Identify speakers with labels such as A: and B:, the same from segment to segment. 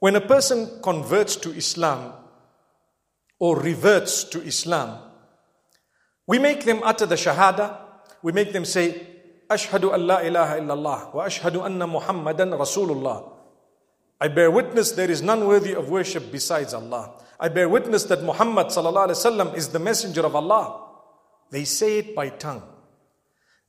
A: When a person converts to Islam or reverts to Islam, we make them utter the Shahada, we make them say, Ashhadu an la ilaha illallah wa ashhadu anna Muhammadan Rasulullah. I bear witness there is none worthy of worship besides Allah. I bear witness that Muhammad sallallahu is the messenger of Allah. They say it by tongue.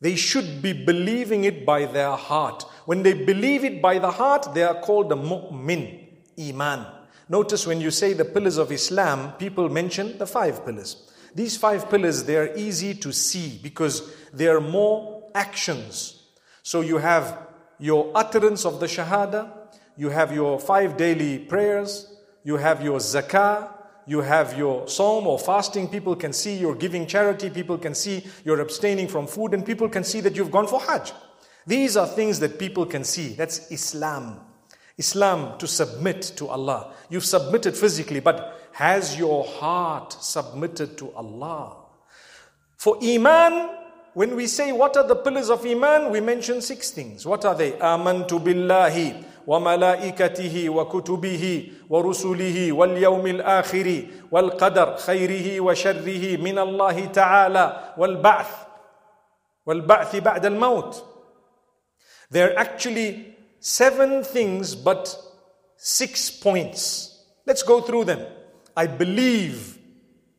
A: They should be believing it by their heart. When they believe it by the heart, they are called the mu'min, iman. Notice when you say the pillars of Islam, people mention the five pillars. These five pillars, they are easy to see because they are more actions. So you have your utterance of the Shahada, you have your five daily prayers, you have your zakah, you have your sawm or fasting, people can see you're giving charity, people can see you're abstaining from food, and people can see that you've gone for Hajj. These are things that people can see. That's Islam. Islam to submit to Allah. You've submitted physically, but has your heart submitted to Allah? For Iman, when we say what are the pillars of Iman, we mention six things. What are they? Amantu billahi wa malaikatihi wa kutubihi wa rusulihi wal yawmil akhiri wal qadar khairihi wa sharrihi min Allah ta'ala wal ba'th wal ba'th ba'd al maut. They're actually seven things but six points. Let's go through them. I believe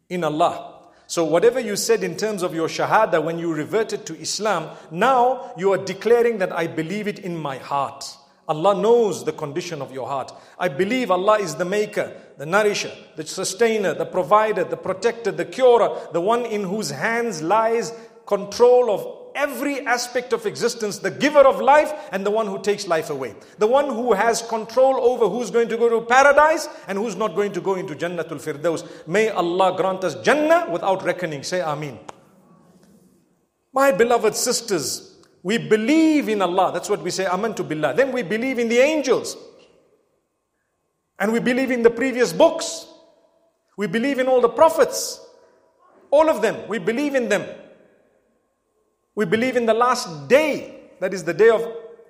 A: in Allah. So, whatever you said in terms of your Shahada when you reverted to Islam, now you are declaring that I believe it in my heart. Allah knows the condition of your heart. I believe Allah is the maker, the nourisher, the sustainer, the provider, the protector, the curer, the one in whose hands lies control of every aspect of existence, the giver of life and the one who takes life away. The one who has control over who's going to go to paradise and who's not going to go into Jannatul Firdaus. May Allah grant us Jannah without reckoning. Say Ameen. My beloved sisters, we believe in Allah. That's what we say, Amantu Billah. Then we believe in the angels. And we believe in the previous books. We believe in all the prophets. All of them. We believe in them. We believe in the last day. That is the day of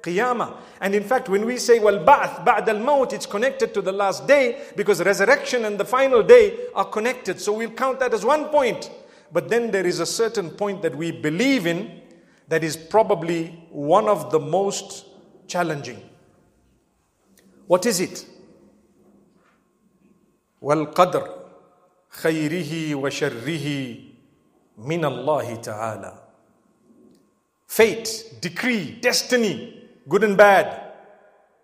A: Qiyamah. And in fact, when we say, well, ba'ath, ba'd al-maut, it's connected to the last day because resurrection and the final day are connected. So we'll count that as one point. But then there is a certain point that we believe in that is probably one of the most challenging. What is it? والقدر خيره وشره من الله تعالى Fate, decree, destiny, good and bad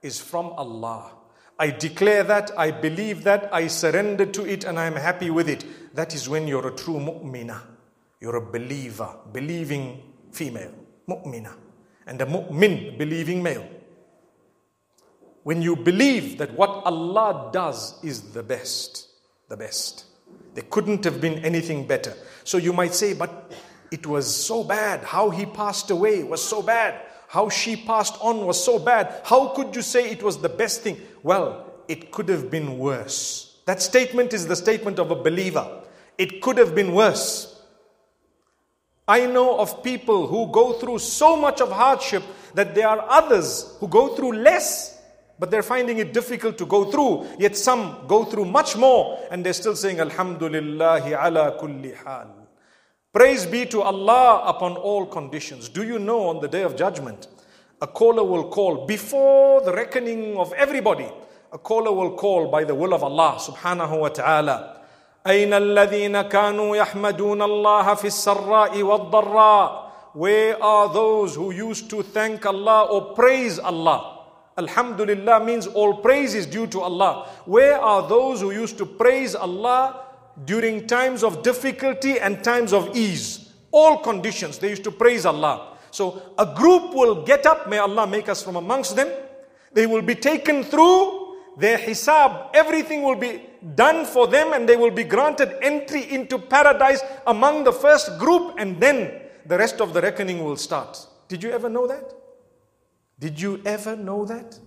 A: is from Allah. I declare that, I believe that, I surrender to it, and I am happy with it. That is when you're a true mu'mina. You're a believer, believing female, mu'mina, and a mu'min, believing male. When you believe that what Allah does is the best, the best. There couldn't have been anything better. So you might say, but it was so bad. How he passed away was so bad. How she passed on was so bad. How could you say it was the best thing? Well, it could have been worse. That statement is the statement of a believer. It could have been worse. I know of people who go through so much of hardship that there are others who go through less, but they're finding it difficult to go through. Yet some go through much more and they're still saying, Alhamdulillahi ala kulli hal. Praise be to Allah upon all conditions. Do you know on the day of judgment, a caller will call before the reckoning of everybody, a caller will call by the will of Allah subhanahu wa ta'ala. أين الذين كانوا يحمدون الله في السراء والضراء Where are those who used to thank Allah or praise Allah? Alhamdulillah means all praise is due to Allah. Where are those who used to praise Allah during times of difficulty and times of ease? All conditions, they used to praise Allah. So a group will get up, may Allah make us from amongst them. They will be taken through their hisab, everything will be done for them and they will be granted entry into paradise among the first group and then the rest of the reckoning will start. Did you ever know that? Did you ever know that?